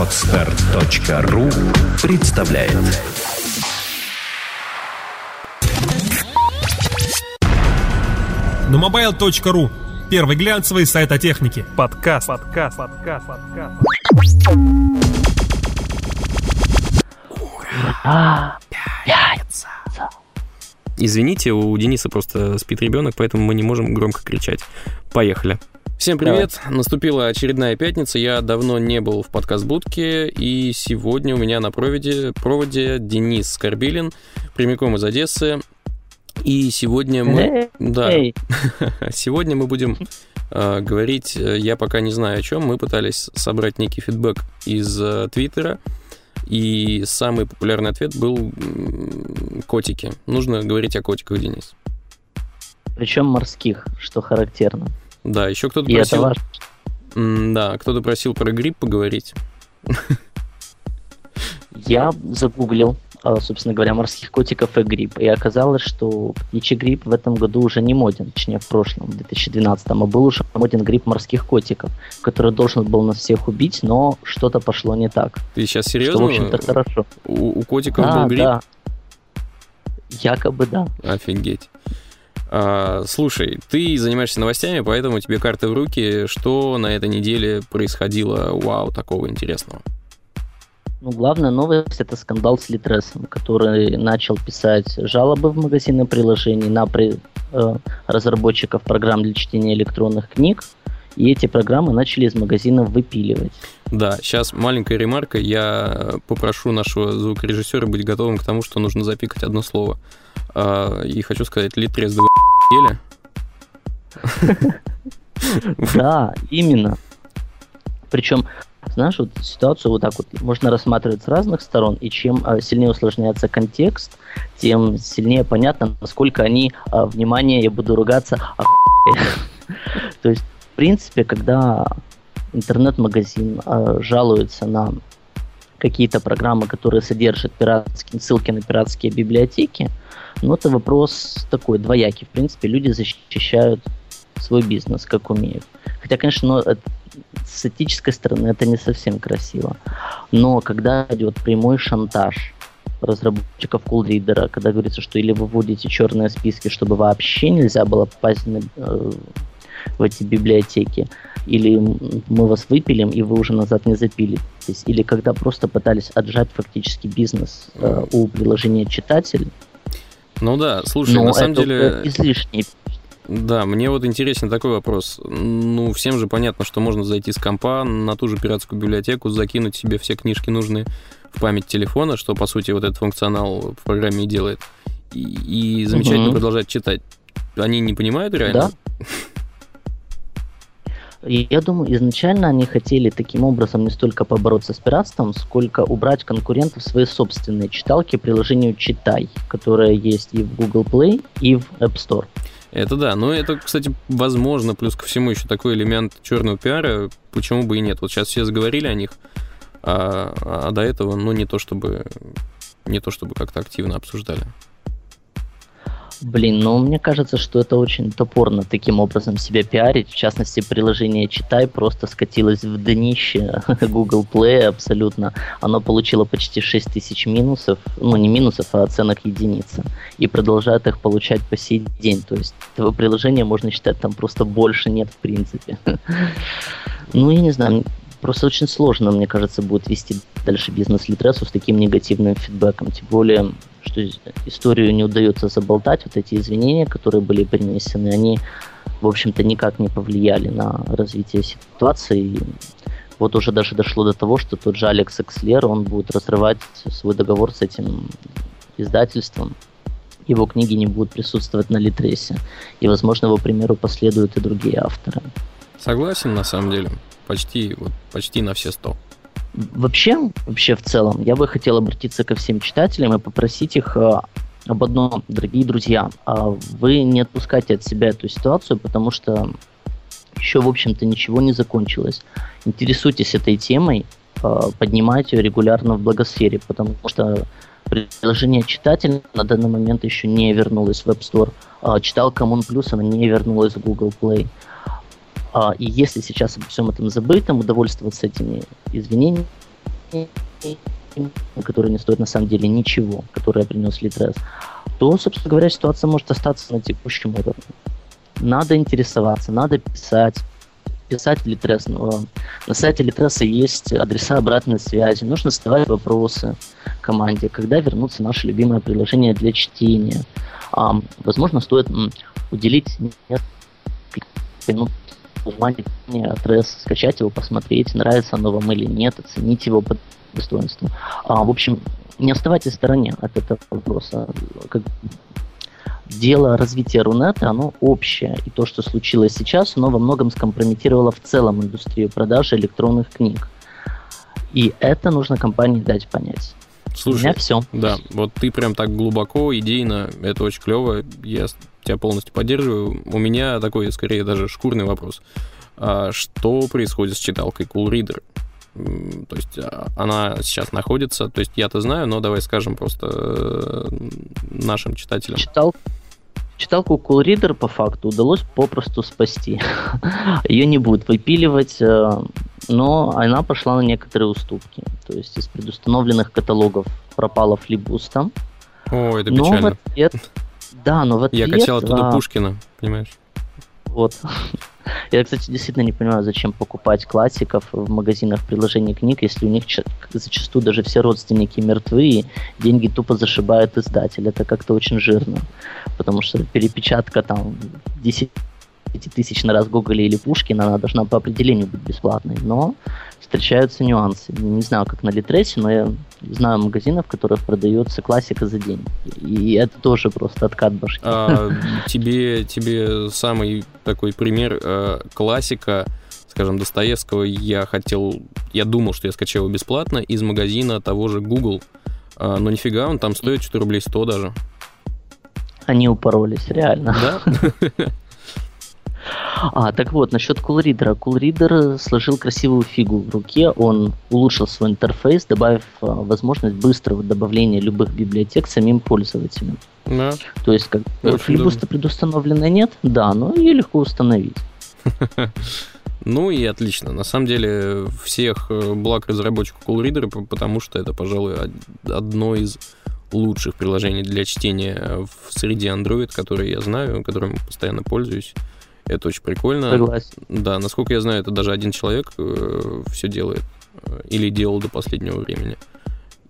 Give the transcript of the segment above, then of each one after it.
Отстар.ру представляет Numobile.ru Первый глянцевый сайт о технике. Подкаст. Подкаст. Подкаст. Подкаст. Извините, у Дениса просто спит ребенок, поэтому мы не можем громко кричать. Поехали. Всем привет! Наступила очередная пятница. Я давно не был в подкаст-будке, и сегодня у меня на проводе, проводе Денис Скорбилин, прямиком из Одессы. И сегодня мы... Да. Сегодня мы будем э, говорить, э, я пока не знаю о чем, мы пытались собрать некий фидбэк из э, Твиттера, и самый популярный ответ был котики. Нужно говорить о котиках, Денис. Причем морских, что характерно. Да, еще кто-то И это просил... ваш. М, Да, кто-то просил про грипп поговорить. Я загуглил, а, собственно говоря, морских котиков и грипп. И оказалось, что птичий грипп в этом году уже не моден, точнее в прошлом, в 2012, а был уже моден грипп морских котиков, который должен был нас всех убить, но что-то пошло не так. Ты сейчас Что, серьезно? в общем-то, хорошо. У, у котиков Да, был грипп? да. Якобы да. Офигеть. А, слушай, ты занимаешься новостями, поэтому тебе карты в руки. Что на этой неделе происходило, вау, такого интересного? Ну, главная новость это скандал с Литресом, который начал писать жалобы в магазины приложений на при- э, разработчиков программ для чтения электронных книг, и эти программы начали из магазинов выпиливать. Да, сейчас маленькая ремарка. Я попрошу нашего звукорежиссера быть готовым к тому, что нужно запикать одно слово. А, и хочу сказать, два ели. Да, именно. Причем, знаешь, вот ситуацию вот так вот можно рассматривать с разных сторон, и чем э, сильнее усложняется контекст, тем сильнее понятно, насколько они, э, внимание, я буду ругаться. То есть, в принципе, когда интернет-магазин жалуется на какие-то программы, которые содержат пиратские, ссылки на пиратские библиотеки, ну, это вопрос такой двоякий. В принципе, люди защищают свой бизнес, как умеют. Хотя, конечно, это- с этической стороны это не совсем красиво. Но когда идет прямой шантаж разработчиков кулридера, когда говорится, что или вы вводите черные списки, чтобы вообще нельзя было попасть на, э, в эти библиотеки, или мы вас выпилим, и вы уже назад не запилитесь, или когда просто пытались отжать фактически бизнес э, у приложения читатель, Ну да, слушай, но на самом деле... излишне. Да, мне вот интересен такой вопрос. Ну, всем же понятно, что можно зайти с компа на ту же пиратскую библиотеку, закинуть себе все книжки нужные в память телефона, что, по сути, вот этот функционал в программе и делает, и, и замечательно Мгм. продолжать читать. Они не понимают реально? Да. Я думаю, изначально они хотели таким образом не столько побороться с пиратством, сколько убрать конкурентов свои собственные читалки приложению Читай, которое есть и в Google Play, и в App Store. Это да, но это, кстати, возможно, плюс ко всему еще такой элемент черного пиара, почему бы и нет. Вот сейчас все заговорили о них, а, а до этого, ну, не то чтобы не то чтобы как-то активно обсуждали. Блин, ну мне кажется, что это очень топорно таким образом себя пиарить. В частности, приложение Читай просто скатилось в днище Google Play абсолютно. Оно получило почти 6 тысяч минусов, ну не минусов, а оценок единицы. И продолжает их получать по сей день. То есть этого приложения можно считать там просто больше нет в принципе. Ну я не знаю, просто очень сложно, мне кажется, будет вести дальше бизнес Литресу с таким негативным фидбэком. Тем более, что историю не удается заболтать. Вот эти извинения, которые были принесены, они, в общем-то, никак не повлияли на развитие ситуации. И вот уже даже дошло до того, что тот же Алекс Экслер, он будет разрывать свой договор с этим издательством. Его книги не будут присутствовать на Литресе. И, возможно, его примеру последуют и другие авторы. Согласен, на самом деле. Почти, вот, почти на все сто. Вообще, вообще в целом, я бы хотел обратиться ко всем читателям и попросить их э, об одном, дорогие друзья, а вы не отпускайте от себя эту ситуацию, потому что еще, в общем-то, ничего не закончилось. Интересуйтесь этой темой, э, поднимайте ее регулярно в благосфере, потому что приложение читатель на данный момент еще не вернулось в App Store. А, Читалка Moon Plus, она не вернулась в Google Play. А, И если сейчас обо всем этом забытым, удовольствоваться этими извинениями, которые не стоят на самом деле ничего, которые принес Litres, то, собственно говоря, ситуация может остаться на текущем уровне. Надо интересоваться, надо писать, писать Литрес. На сайте Литреса есть адреса обратной связи. Нужно задавать вопросы команде, когда вернутся наши любимые приложения для чтения. А, возможно, стоит уделить несколько минут внимания Трес, скачать его, посмотреть, нравится оно вам или нет, оценить его по достоинству. А, в общем, не оставайтесь в стороне от этого вопроса. Как дело развития Рунета, оно общее. И то, что случилось сейчас, оно во многом скомпрометировало в целом индустрию продажи электронных книг. И это нужно компании дать понять. Слушай, У меня все. Да, вот ты прям так глубоко, идейно, это очень клево, я тебя полностью поддерживаю. У меня такой, скорее, даже шкурный вопрос. А что происходит с читалкой Cool Reader? То есть а, она сейчас находится, то есть я-то знаю, но давай скажем просто э, нашим читателям. Читал, читалку Cool Reader по факту удалось попросту спасти. Ее не будут выпиливать, э, но она пошла на некоторые уступки. То есть из предустановленных каталогов пропала флибуста. О, это печально. Но в ответ, да, но в ответ... Я качал оттуда а... Пушкина, понимаешь? Вот. Я, кстати, действительно не понимаю, зачем покупать классиков в магазинах приложений книг, если у них зачастую даже все родственники мертвы, и деньги тупо зашибает издатель. Это как-то очень жирно. Потому что перепечатка там 10 тысяч на раз Гоголя или Пушкина, она должна по определению быть бесплатной. Но встречаются нюансы. Не знаю, как на Литресе, но я знаю магазинов, в которых продается классика за день. И это тоже просто откат башки. А, тебе, тебе самый такой пример э, классика, скажем, Достоевского, я хотел, я думал, что я скачал его бесплатно из магазина того же Google, а, но нифига, он там стоит 4 рублей 100 даже. Они упоролись, реально. Да? А, так вот, насчет Coolreader. Coolreader сложил красивую фигу в руке, он улучшил свой интерфейс, добавив а, возможность быстрого добавления любых библиотек самим пользователям. Да. То есть, как флибуста предустановлена нет, да, но ее легко установить. Ну и отлично. На самом деле всех э, благ разработчиков Coolreader, потому что это, пожалуй, одно из лучших приложений для чтения в среде Android, которые я знаю, которым постоянно пользуюсь. Это очень прикольно. Согласен. Да, насколько я знаю, это даже один человек э, все делает. Э, или делал до последнего времени.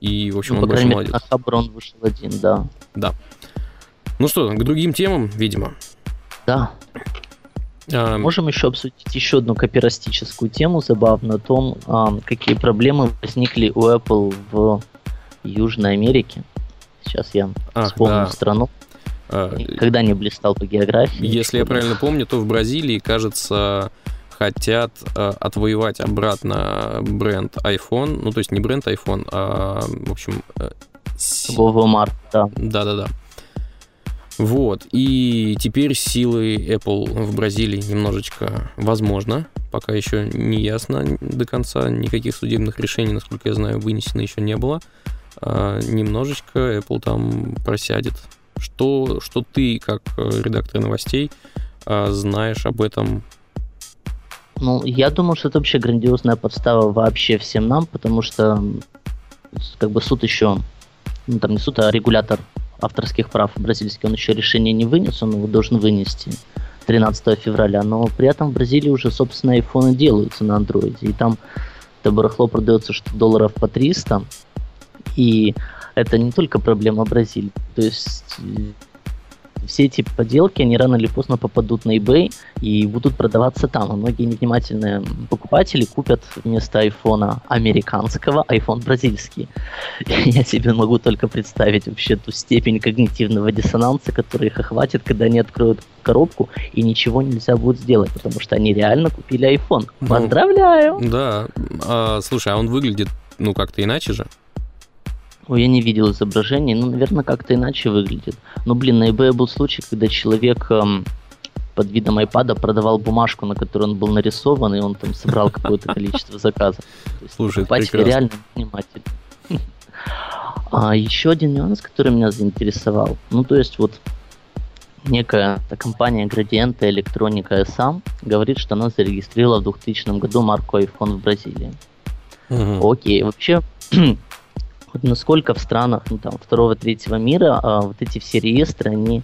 И, в общем, ну, он большой молодец. На он вышел один, да. Да. Ну что, к другим темам, видимо. Да. А, Можем еще обсудить еще одну копирастическую тему, забавно о том, а, какие проблемы возникли у Apple в Южной Америке. Сейчас я Ах, вспомню да. страну. А, Никогда не блистал по географии. Если я правильно помню, то в Бразилии, кажется, хотят э, отвоевать обратно бренд iPhone. Ну, то есть не бренд iPhone, а, в общем... Э, Вова Март, да. Да-да-да. Вот, и теперь силы Apple в Бразилии немножечко возможно, пока еще не ясно до конца, никаких судебных решений, насколько я знаю, вынесено еще не было. А, немножечко Apple там просядет что, что ты, как э, редактор новостей, э, знаешь об этом? Ну, я думаю, что это вообще грандиозная подстава вообще всем нам, потому что как бы суд еще, ну там не суд, а регулятор авторских прав бразильский, он еще решение не вынес, он его должен вынести 13 февраля, но при этом в Бразилии уже, собственно, айфоны делаются на андроиде, и там это барахло продается что долларов по 300, и это не только проблема Бразилии. То есть э, все эти поделки, они рано или поздно попадут на eBay и будут продаваться там. И многие невнимательные покупатели купят вместо айфона американского iPhone бразильский. Я себе могу только представить вообще ту степень когнитивного диссонанса, который их охватит, когда они откроют коробку и ничего нельзя будет сделать, потому что они реально купили iPhone. Ну, Поздравляю! Да. А, слушай, а он выглядит ну как-то иначе же? Ой, я не видел изображений, ну, наверное, как-то иначе выглядит. Но, блин, на eBay был случай, когда человек эм, под видом iPad продавал бумажку, на которой он был нарисован, и он там собрал какое-то количество заказов. Слушай, это реально внимательно. А еще один нюанс, который меня заинтересовал. Ну, то есть вот некая компания Gradient Электроника SM говорит, что она зарегистрировала в 2000 году марку iPhone в Бразилии. Угу. Окей, вообще насколько в странах ну, там, второго, третьего мира а, вот эти все реестры, они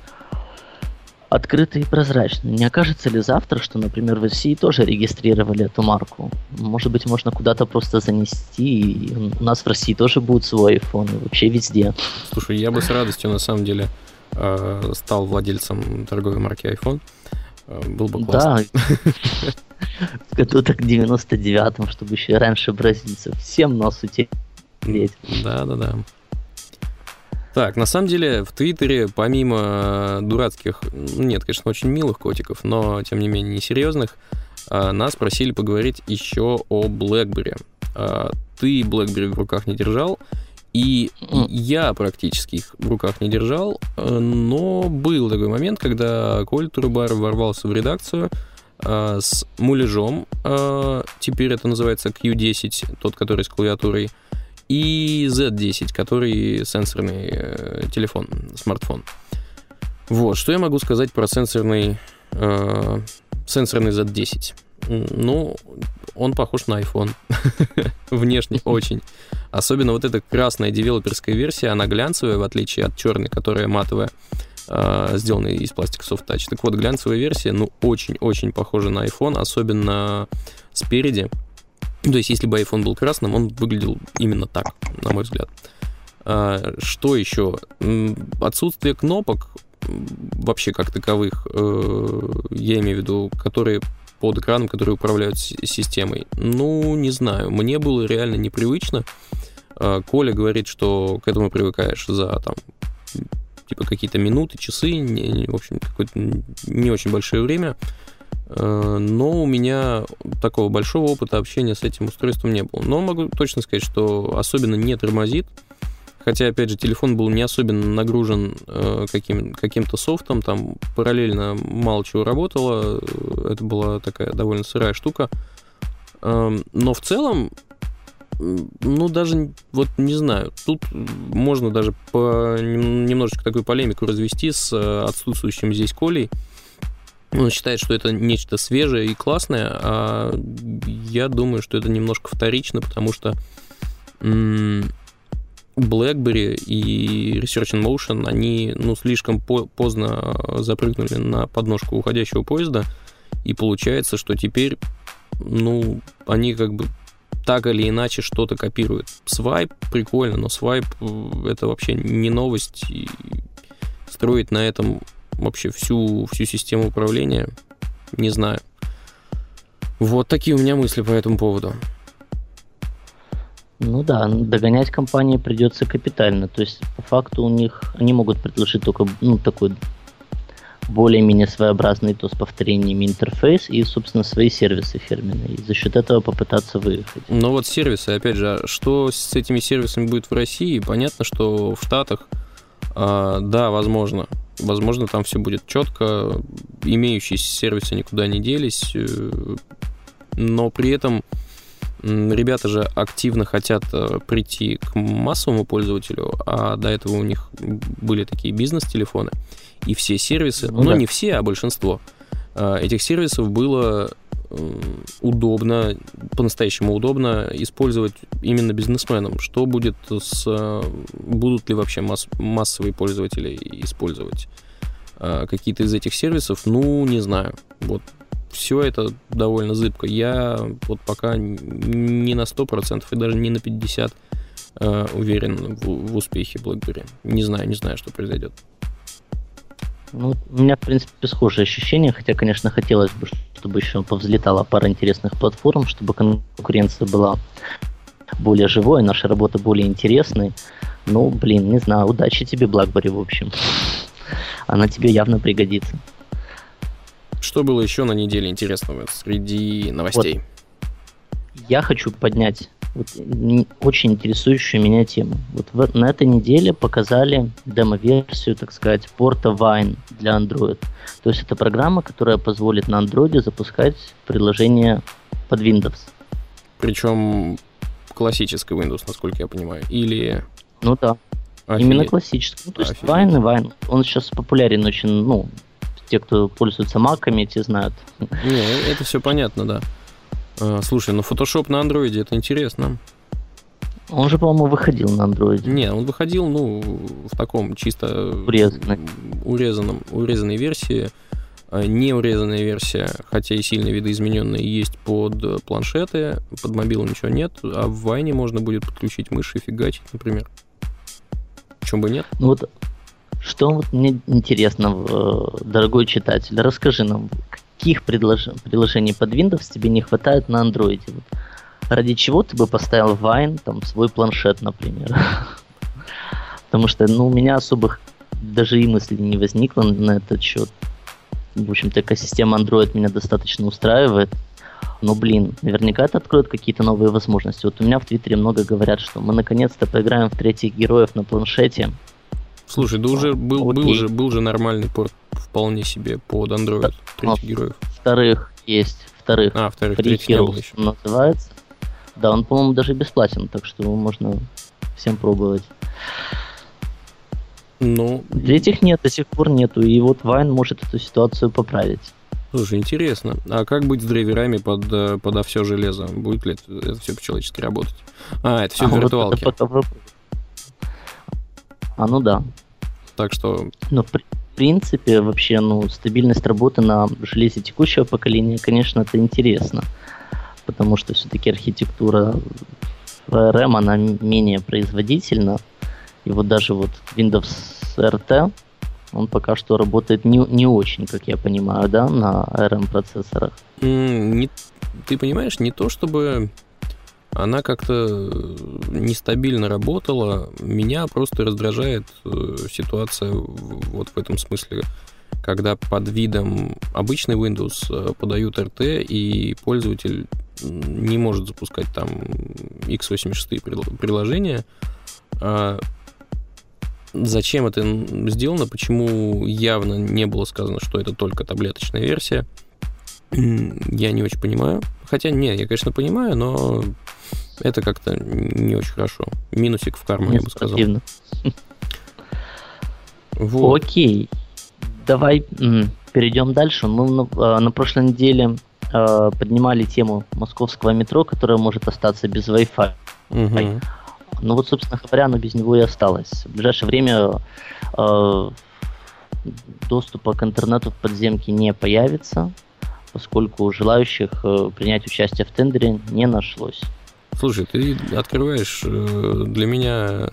открыты и прозрачны. Не окажется ли завтра, что, например, в России тоже регистрировали эту марку? Может быть, можно куда-то просто занести, и у нас в России тоже будет свой iPhone, и вообще везде. Слушай, я бы с радостью, на самом деле, э, стал владельцем торговой марки iPhone. Э, был бы классно. Да. В году так 99-м, чтобы еще раньше бразильцев. Всем нос утереть. Да, да, да. Так, на самом деле в Твиттере, помимо дурацких, нет, конечно, очень милых котиков, но, тем не менее, несерьезных, а, нас просили поговорить еще о BlackBerry. А, ты BlackBerry в руках не держал, и я практически их в руках не держал, но был такой момент, когда Коль Турбар ворвался в редакцию с муляжом, теперь это называется Q10, тот, который с клавиатурой, и Z10, который сенсорный э, телефон, смартфон. Вот, что я могу сказать про сенсорный, э, сенсорный Z10? Ну, он похож на iPhone. Внешне очень. Особенно вот эта красная девелоперская версия, она глянцевая, в отличие от черной, которая матовая, э, сделанная из пластика Soft Touch. Так вот, глянцевая версия, ну, очень-очень похожа на iPhone, особенно спереди. То есть, если бы iPhone был красным, он выглядел именно так, на мой взгляд. А, что еще? Отсутствие кнопок вообще как таковых, э, я имею в виду, которые под экраном, которые управляют системой. Ну, не знаю, мне было реально непривычно. А, Коля говорит, что к этому привыкаешь за там типа какие-то минуты, часы, не, в общем, какое-то не очень большое время. Э, но у меня такого большого опыта общения с этим устройством не было. Но могу точно сказать, что особенно не тормозит. Хотя, опять же, телефон был не особенно нагружен э, каким, каким-то софтом, там параллельно мало чего работало, это была такая довольно сырая штука. Э, но в целом, ну, даже, вот не знаю, тут можно даже по, немножечко такую полемику развести с отсутствующим здесь Колей. Он считает, что это нечто свежее и классное, а я думаю, что это немножко вторично, потому что BlackBerry и Research in Motion, они ну, слишком по поздно запрыгнули на подножку уходящего поезда, и получается, что теперь ну, они как бы так или иначе что-то копируют. Свайп прикольно, но свайп это вообще не новость, и строить на этом вообще всю, всю систему управления. Не знаю. Вот такие у меня мысли по этому поводу. Ну да, догонять компании придется капитально. То есть, по факту у них они могут предложить только ну, такой более-менее своеобразный то с повторениями интерфейс и, собственно, свои сервисы фирменные. И за счет этого попытаться выехать. Ну вот сервисы, опять же, а что с этими сервисами будет в России? Понятно, что в Штатах, э, да, возможно, Возможно, там все будет четко, имеющиеся сервисы никуда не делись, э, но при этом ребята же активно хотят э, прийти к массовому пользователю, а до этого у них были такие бизнес-телефоны, и все сервисы, ну, ну да. не все, а большинство э, этих сервисов было удобно, по-настоящему удобно использовать именно бизнесменам. Что будет с... Будут ли вообще масс, массовые пользователи использовать а, какие-то из этих сервисов? Ну, не знаю. Вот все это довольно зыбко. Я вот пока не на 100% и даже не на 50% а, уверен в, в успехе BlackBerry. Не знаю, не знаю, что произойдет. Ну, у меня, в принципе, схожие ощущения, хотя, конечно, хотелось бы, чтобы еще повзлетала пара интересных платформ, чтобы конкуренция была более живой, наша работа более интересной. Ну, блин, не знаю, удачи тебе, BlackBerry, в общем. Она тебе явно пригодится. Что было еще на неделе интересного среди новостей? Вот. Я хочу поднять вот, очень интересующую меня тему. Вот в, на этой неделе показали демо-версию, так сказать, порта Wine для Android. То есть это программа, которая позволит на Android запускать приложение под Windows. Причем классический Windows, насколько я понимаю, или... Ну да, Офигеть. именно классический. Ну, то есть Офигеть. Wine и Wine. Он сейчас популярен очень, ну, те, кто пользуется маками, те знают. Не, это все понятно, да. А, слушай, ну Photoshop на андроиде это интересно. Он же, по-моему, выходил на Android. Не, он выходил, ну, в таком чисто... Урезанной. Урезанном, урезанной версии. А, не урезанная версия, хотя и сильно видоизмененная, есть под планшеты, под мобилу ничего нет, а в Вайне можно будет подключить мышь и фигачить, например. Почему бы нет? Ну вот, что вот мне интересно, э, дорогой читатель, расскажи нам, каких предлож... приложений под Windows тебе не хватает на Android? Вот ради чего ты бы поставил Вайн, там, свой планшет, например? Потому что, ну, у меня особых даже и мыслей не возникло на этот счет. В общем-то, экосистема Android меня достаточно устраивает. Но, блин, наверняка это откроет какие-то новые возможности. Вот у меня в Твиттере много говорят, что мы наконец-то поиграем в третьих героев на планшете. Слушай, да уже был, был, же, был же нормальный порт вполне себе под Android третьих а, героев. Вторых есть, вторых. А, вторых, третьих не было еще. называется. Да, он, по-моему, даже бесплатен, так что можно всем пробовать. Ну... Третьих нет, до сих пор нету, и вот Вайн может эту ситуацию поправить. Слушай, интересно. А как быть с драйверами под, э, подо все железо? Будет ли это, это все по-человечески работать? А, это все а в виртуалке. Вот это а, ну да. Так что... Ну, в принципе, вообще, ну, стабильность работы на железе текущего поколения, конечно, это интересно потому что все-таки архитектура ARM, она менее производительна. И вот даже вот Windows RT, он пока что работает не, не очень, как я понимаю, да, на ARM процессорах. Mm, не, ты понимаешь, не то чтобы она как-то нестабильно работала, меня просто раздражает э, ситуация вот в этом смысле, когда под видом обычный Windows э, подают RT, и пользователь не может запускать там x86 приложения. А зачем это сделано, почему явно не было сказано, что это только таблеточная версия, я не очень понимаю. Хотя, не, я, конечно, понимаю, но это как-то не очень хорошо. Минусик в карму, я бы сказал. Вот. Окей. Давай перейдем дальше. Мы на, а, на прошлой неделе э, поднимали тему московского метро, которое может остаться без Wi-Fi. Угу. Ну вот, собственно говоря, оно без него и осталось. В ближайшее время э, доступа к интернету в подземке не появится, поскольку желающих э, принять участие в тендере не нашлось. Слушай, ты открываешь э, для меня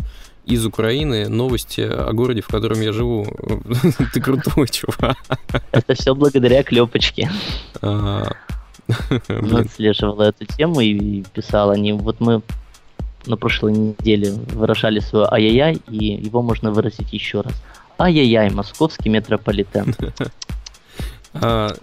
из Украины новости о городе, в котором я живу. Ты крутой, чувак. Это все благодаря Клепочке. Она отслеживала эту тему и писала, они вот мы на прошлой неделе выражали свое ай-яй-яй, и его можно выразить еще раз. Ай-яй-яй, московский метрополитен. А,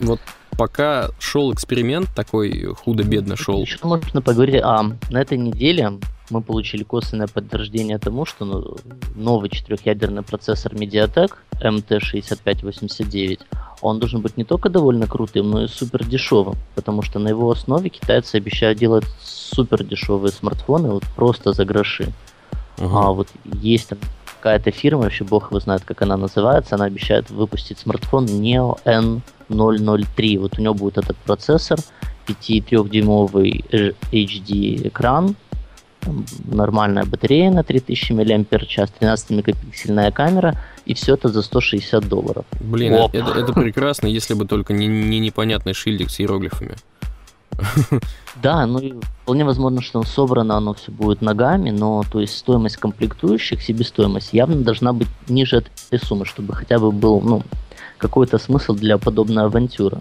вот пока шел эксперимент, такой худо-бедно шел. Еще можно поговорить, а на этой неделе мы получили косвенное подтверждение тому, что ну, новый четырехъядерный процессор Mediatek MT6589, он должен быть не только довольно крутым, но и супер дешевым, потому что на его основе китайцы обещают делать супер дешевые смартфоны вот просто за гроши. Uh-huh. А вот есть там какая-то фирма, вообще бог его знает, как она называется, она обещает выпустить смартфон Neo N003. Вот у него будет этот процессор, 5,3-дюймовый HD экран, нормальная батарея на 3000 мАч, 13-мегапиксельная камера, и все это за 160 долларов. Блин, это, это прекрасно, если бы только не, не непонятный шильдик с иероглифами. Да, ну и вполне возможно, что собрано оно все будет ногами, но то есть стоимость комплектующих, себестоимость явно должна быть ниже этой суммы, чтобы хотя бы был ну, какой-то смысл для подобной авантюры.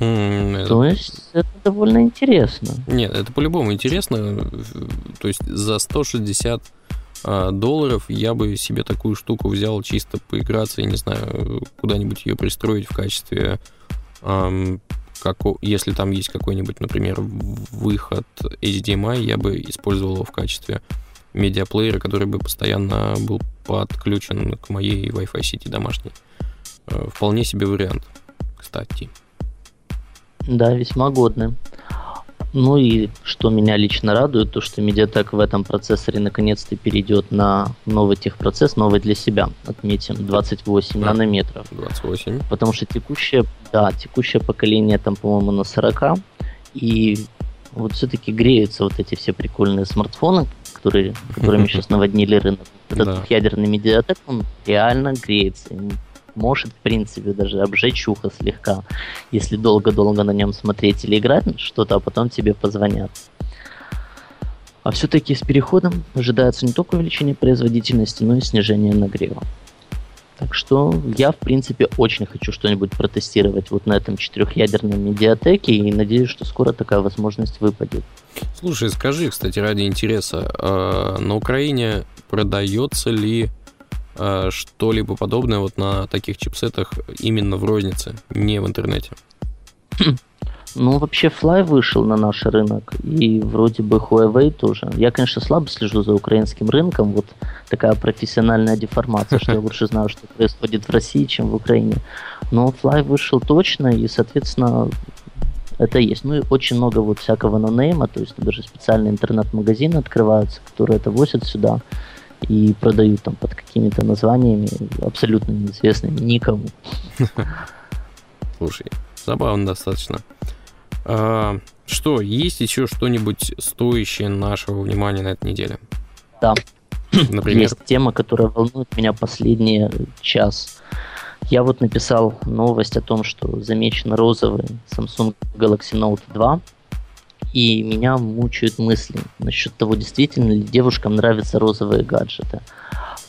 Mm, То есть это довольно интересно. Нет, это по-любому интересно. То есть за 160 а, долларов я бы себе такую штуку взял чисто поиграться, я не знаю, куда-нибудь ее пристроить в качестве, эм, как, если там есть какой-нибудь, например, выход HDMI, я бы использовал его в качестве медиаплеера, который бы постоянно был подключен к моей Wi-Fi сети домашней. Э, вполне себе вариант, кстати. Да, весьма годны. Ну и что меня лично радует, то что Mediatek в этом процессоре наконец-то перейдет на новый техпроцесс, новый для себя, отметим, 28 да. нанометров. 28. Потому что текущее, да, текущее поколение там, по-моему, на 40, и вот все-таки греются вот эти все прикольные смартфоны, которые, которыми сейчас наводнили рынок. Этот Да. двухъядерный медиатек, он реально греется. Может, в принципе, даже обжечь ухо слегка, если долго-долго на нем смотреть или играть что-то, а потом тебе позвонят. А все-таки с переходом ожидается не только увеличение производительности, но и снижение нагрева. Так что я, в принципе, очень хочу что-нибудь протестировать вот на этом четырехъядерном медиатеке и надеюсь, что скоро такая возможность выпадет. Слушай, скажи, кстати, ради интереса, э, на Украине продается ли что-либо подобное вот на таких чипсетах именно в рознице, не в интернете? Ну, вообще, Fly вышел на наш рынок, и вроде бы Huawei тоже. Я, конечно, слабо слежу за украинским рынком, вот такая профессиональная деформация, что я лучше знаю, что происходит в России, чем в Украине. Но Fly вышел точно, и, соответственно, это есть. Ну и очень много вот всякого нонейма, то есть даже специальные интернет-магазины открываются, которые это возят сюда и продают там под какими-то названиями абсолютно неизвестными никому. Слушай, забавно достаточно. А, что, есть еще что-нибудь стоящее нашего внимания на этой неделе? Да. Например? Есть тема, которая волнует меня последний час. Я вот написал новость о том, что замечен розовый Samsung Galaxy Note 2, и меня мучают мысли насчет того, действительно ли девушкам нравятся розовые гаджеты.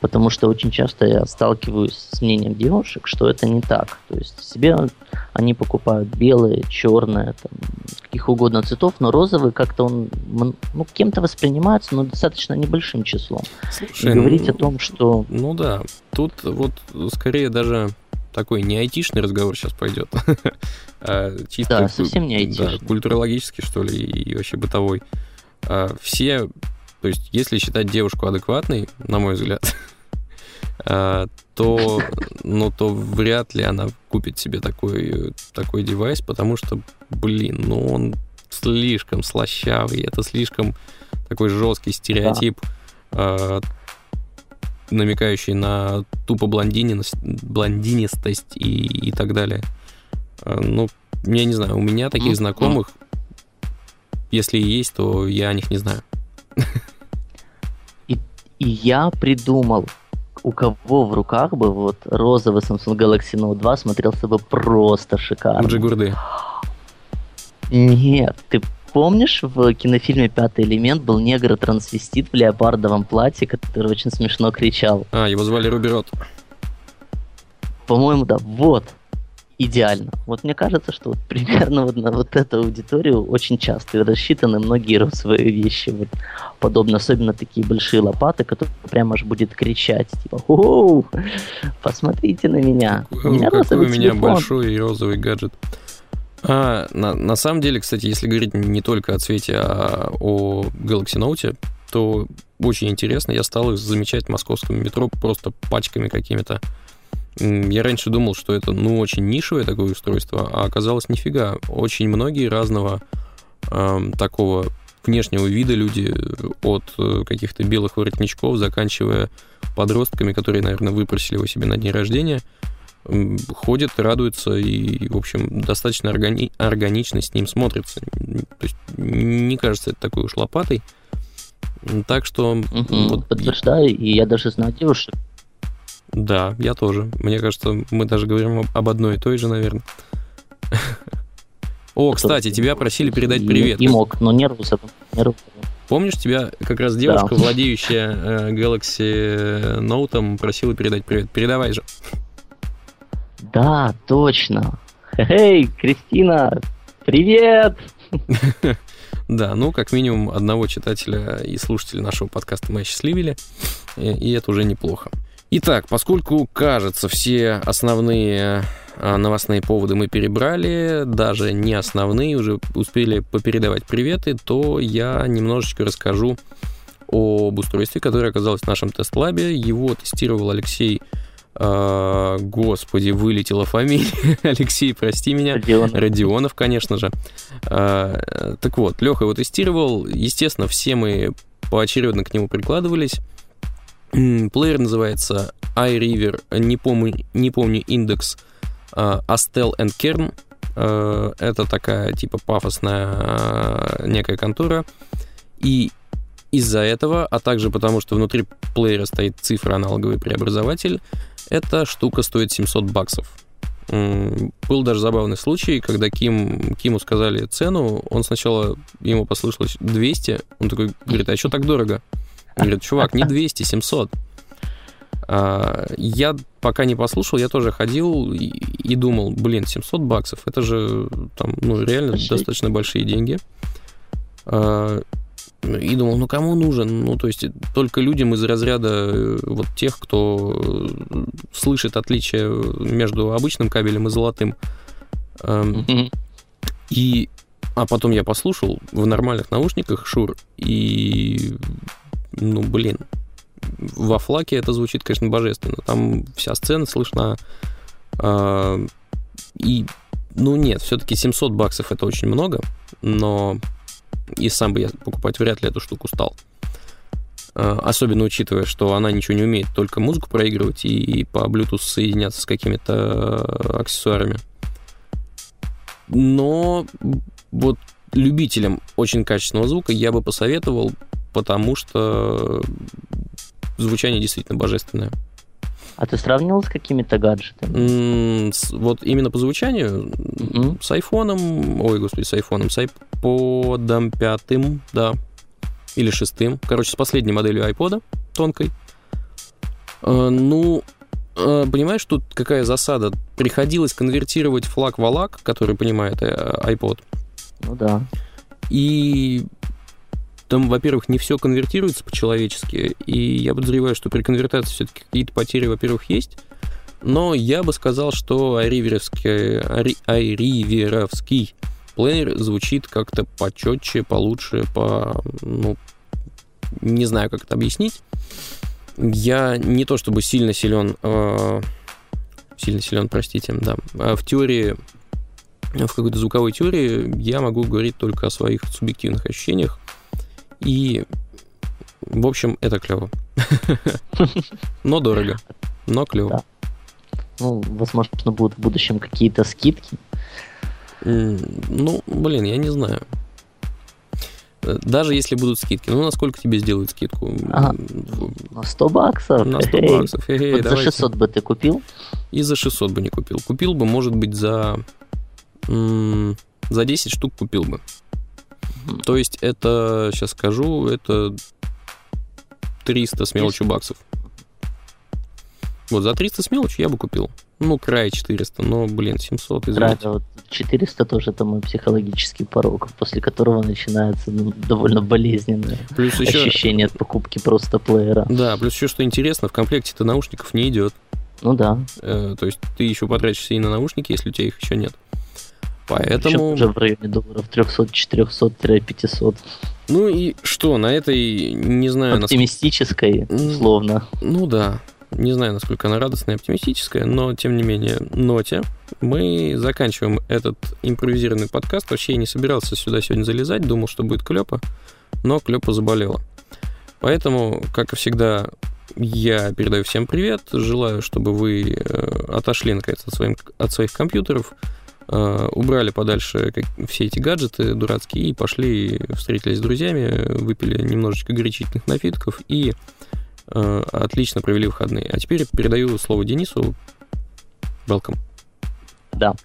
Потому что очень часто я сталкиваюсь с мнением девушек, что это не так. То есть себе они покупают белые, черные, там, каких угодно цветов, но розовый как-то он ну, кем-то воспринимается, но достаточно небольшим числом. И Слушай, говорить ну, о том, что Ну да, тут вот скорее даже такой не айтишный разговор сейчас пойдет, а чисто Да, совсем не да, айтишный. культурологический, что ли, и вообще бытовой. А Все, то есть если считать девушку адекватной, на мой взгляд, а, то, ну, то вряд ли она купит себе такой, такой девайс, потому что, блин, ну он слишком слащавый, это слишком такой жесткий стереотип, а, намекающий на тупо блондиненость, блондинистость и, и так далее. А, Ну, я не знаю, у меня таких Мгм. знакомых, если и есть, то я о них не знаю. И я придумал, у кого в руках бы вот розовый Samsung Galaxy Note 2 смотрелся бы просто шикарно. Джигурды. Нет, ты помнишь, в кинофильме «Пятый элемент» был негр-трансвестит в леопардовом платье, который очень смешно кричал. А, его звали Руби Рот. По-моему, да, вот. Идеально. Вот мне кажется, что вот примерно вот на вот эту аудиторию очень часто рассчитаны многие розовые вещи. Вот подобно, особенно такие большие лопаты, которые прямо аж будет кричать, типа, «Оу, посмотрите на меня. У меня Какой у меня телефон». большой и розовый гаджет. А, на, на самом деле, кстати, если говорить не только о цвете, а о Galaxy Note, то очень интересно. Я стал их замечать в московском метро просто пачками какими-то. Я раньше думал, что это, ну, очень нишевое такое устройство, а оказалось нифига. Очень многие разного эм, такого внешнего вида люди, от э, каких-то белых воротничков, заканчивая подростками, которые, наверное, выпросили его себе на день рождения, м, ходят, радуются и, в общем, достаточно органи- органично с ним смотрятся. М, То есть не кажется это такой уж лопатой. Так что... Мгм, вот Подтверждаю, и я даже знаю девушек, да, я тоже. Мне кажется, мы даже говорим об- одной и той же, наверное. О, кстати, тебя просили передать привет. И мог, но не розовым. Не розовым. Помнишь, тебя как раз девушка, владеющая э, Galaxy Note, просила передать привет. Передавай же. Да, точно. Эй, Кристина, привет! Да, ну, как минимум, одного читателя и слушателя нашего подкаста мы осчастливили, и, это уже неплохо. Итак, поскольку, кажется, все основные а, новостные поводы мы перебрали, даже не основные, уже успели попередавать приветы, то я немножечко расскажу об устройстве, которое оказалось в нашем тест-лабе. Его тестировал Алексей... а, господи, вылетела фамилия. Алексей, прости меня. Родион. Родионов, конечно же. А, Так вот, Леха его тестировал. Естественно, все мы поочередно к нему прикладывались. Плеер называется iRiver, не помню, не помню индекс, а, Astel and Kern. Это такая типа пафосная некая контора. И из-за этого, а также потому, что внутри плеера стоит цифра аналоговый преобразователь, эта штука стоит 700 баксов. Был даже забавный случай, когда Ким, Киму сказали цену, он сначала, ему послышалось 200, он такой говорит, а что так дорого? Говорит, чувак, не 200, 700. А, я пока не послушал, я тоже ходил и, и думал, блин, 700 баксов, это же там, ну, реально Почти. достаточно большие деньги. А, и думал, ну кому нужен? Ну, то есть только людям из разряда э, вот тех, кто слышит отличие между обычным кабелем и золотым. Mm-hmm. И а потом я послушал в нормальных наушниках Шур, и ну, блин, во флаке это звучит, конечно, божественно. Там вся сцена слышна. Э, и, ну нет, все-таки 700 баксов это очень много, но и сам бы я покупать вряд ли эту штуку стал. Э, особенно учитывая, что она ничего не умеет, только музыку проигрывать и по Bluetooth соединяться с какими-то аксессуарами. Но вот любителям очень качественного звука я бы посоветовал, потому что звучание действительно божественное. А ты сравнивал с какими-то гаджетами? вот именно по звучанию mm-hmm. с айфоном, ой, господи, с айфоном, с айподом пятым, да, или шестым, короче, с последней моделью айпода, тонкой. Э, ну, э, понимаешь, тут какая засада? Приходилось конвертировать флаг в алак, который понимает э, iPod. Ну да. И там, во-первых, не все конвертируется по-человечески, и я подозреваю, что при конвертации все-таки какие-то потери, во-первых, есть. Но я бы сказал, что айриверовский, айриверовский плеер звучит как-то почетче, получше, по... Ну, не знаю, как это объяснить. Я не то чтобы сильно силен... Э, сильно силен, простите, да. А в теории в какой-то звуковой теории я могу говорить только о своих субъективных ощущениях. И, в общем, это клево. Но дорого. Но клево. Ну, возможно, будут в будущем какие-то скидки. Ну, блин, я не знаю. Даже если будут скидки, ну, насколько тебе сделают скидку? Ага. На 100 баксов? На 100 Эй. баксов. Эй, вот за 600 бы ты купил? И за 600 бы не купил. Купил бы, может быть, за... За 10 штук купил бы. То есть это, сейчас скажу, это 300 с мелочью баксов. Вот за 300 с мелочью я бы купил. Ну, край 400, но, блин, 700, извините. Край, вот 400 тоже это мой психологический порог, после которого начинается ну, довольно болезненное плюс еще... ощущение от покупки просто плеера. Да, плюс еще, что интересно, в комплекте-то наушников не идет. Ну да. Э, то есть ты еще потратишься и на наушники, если у тебя их еще нет. Поэтому... уже в районе долларов 300-400-500. Ну и что, на этой, не знаю... Оптимистической, наск... условно. Ну да, не знаю, насколько она радостная и оптимистическая, но, тем не менее, ноте мы заканчиваем этот импровизированный подкаст. Вообще я не собирался сюда сегодня залезать, думал, что будет клепа, но клепа заболела. Поэтому, как и всегда, я передаю всем привет, желаю, чтобы вы э, отошли наконец от, своим, от своих компьютеров, убрали подальше все эти гаджеты дурацкие и пошли, встретились с друзьями, выпили немножечко горячительных напитков и э, отлично провели выходные. А теперь передаю слово Денису. Welcome. Да.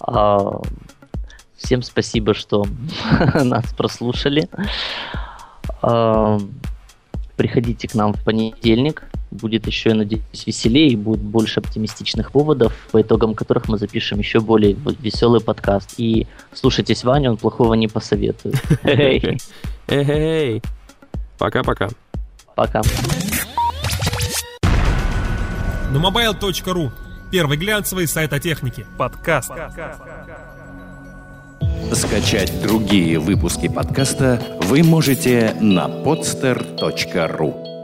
А, всем спасибо, что нас прослушали. А, приходите к нам в понедельник будет еще, я надеюсь, веселее и будет больше оптимистичных поводов, по итогам которых мы запишем еще более веселый подкаст. И слушайтесь Ваню, он плохого не посоветует. Эй, Пока-пока. Пока. На mobile.ru Первый глянцевый сайт о технике. Подкаст. Скачать другие выпуски подкаста вы можете на podster.ru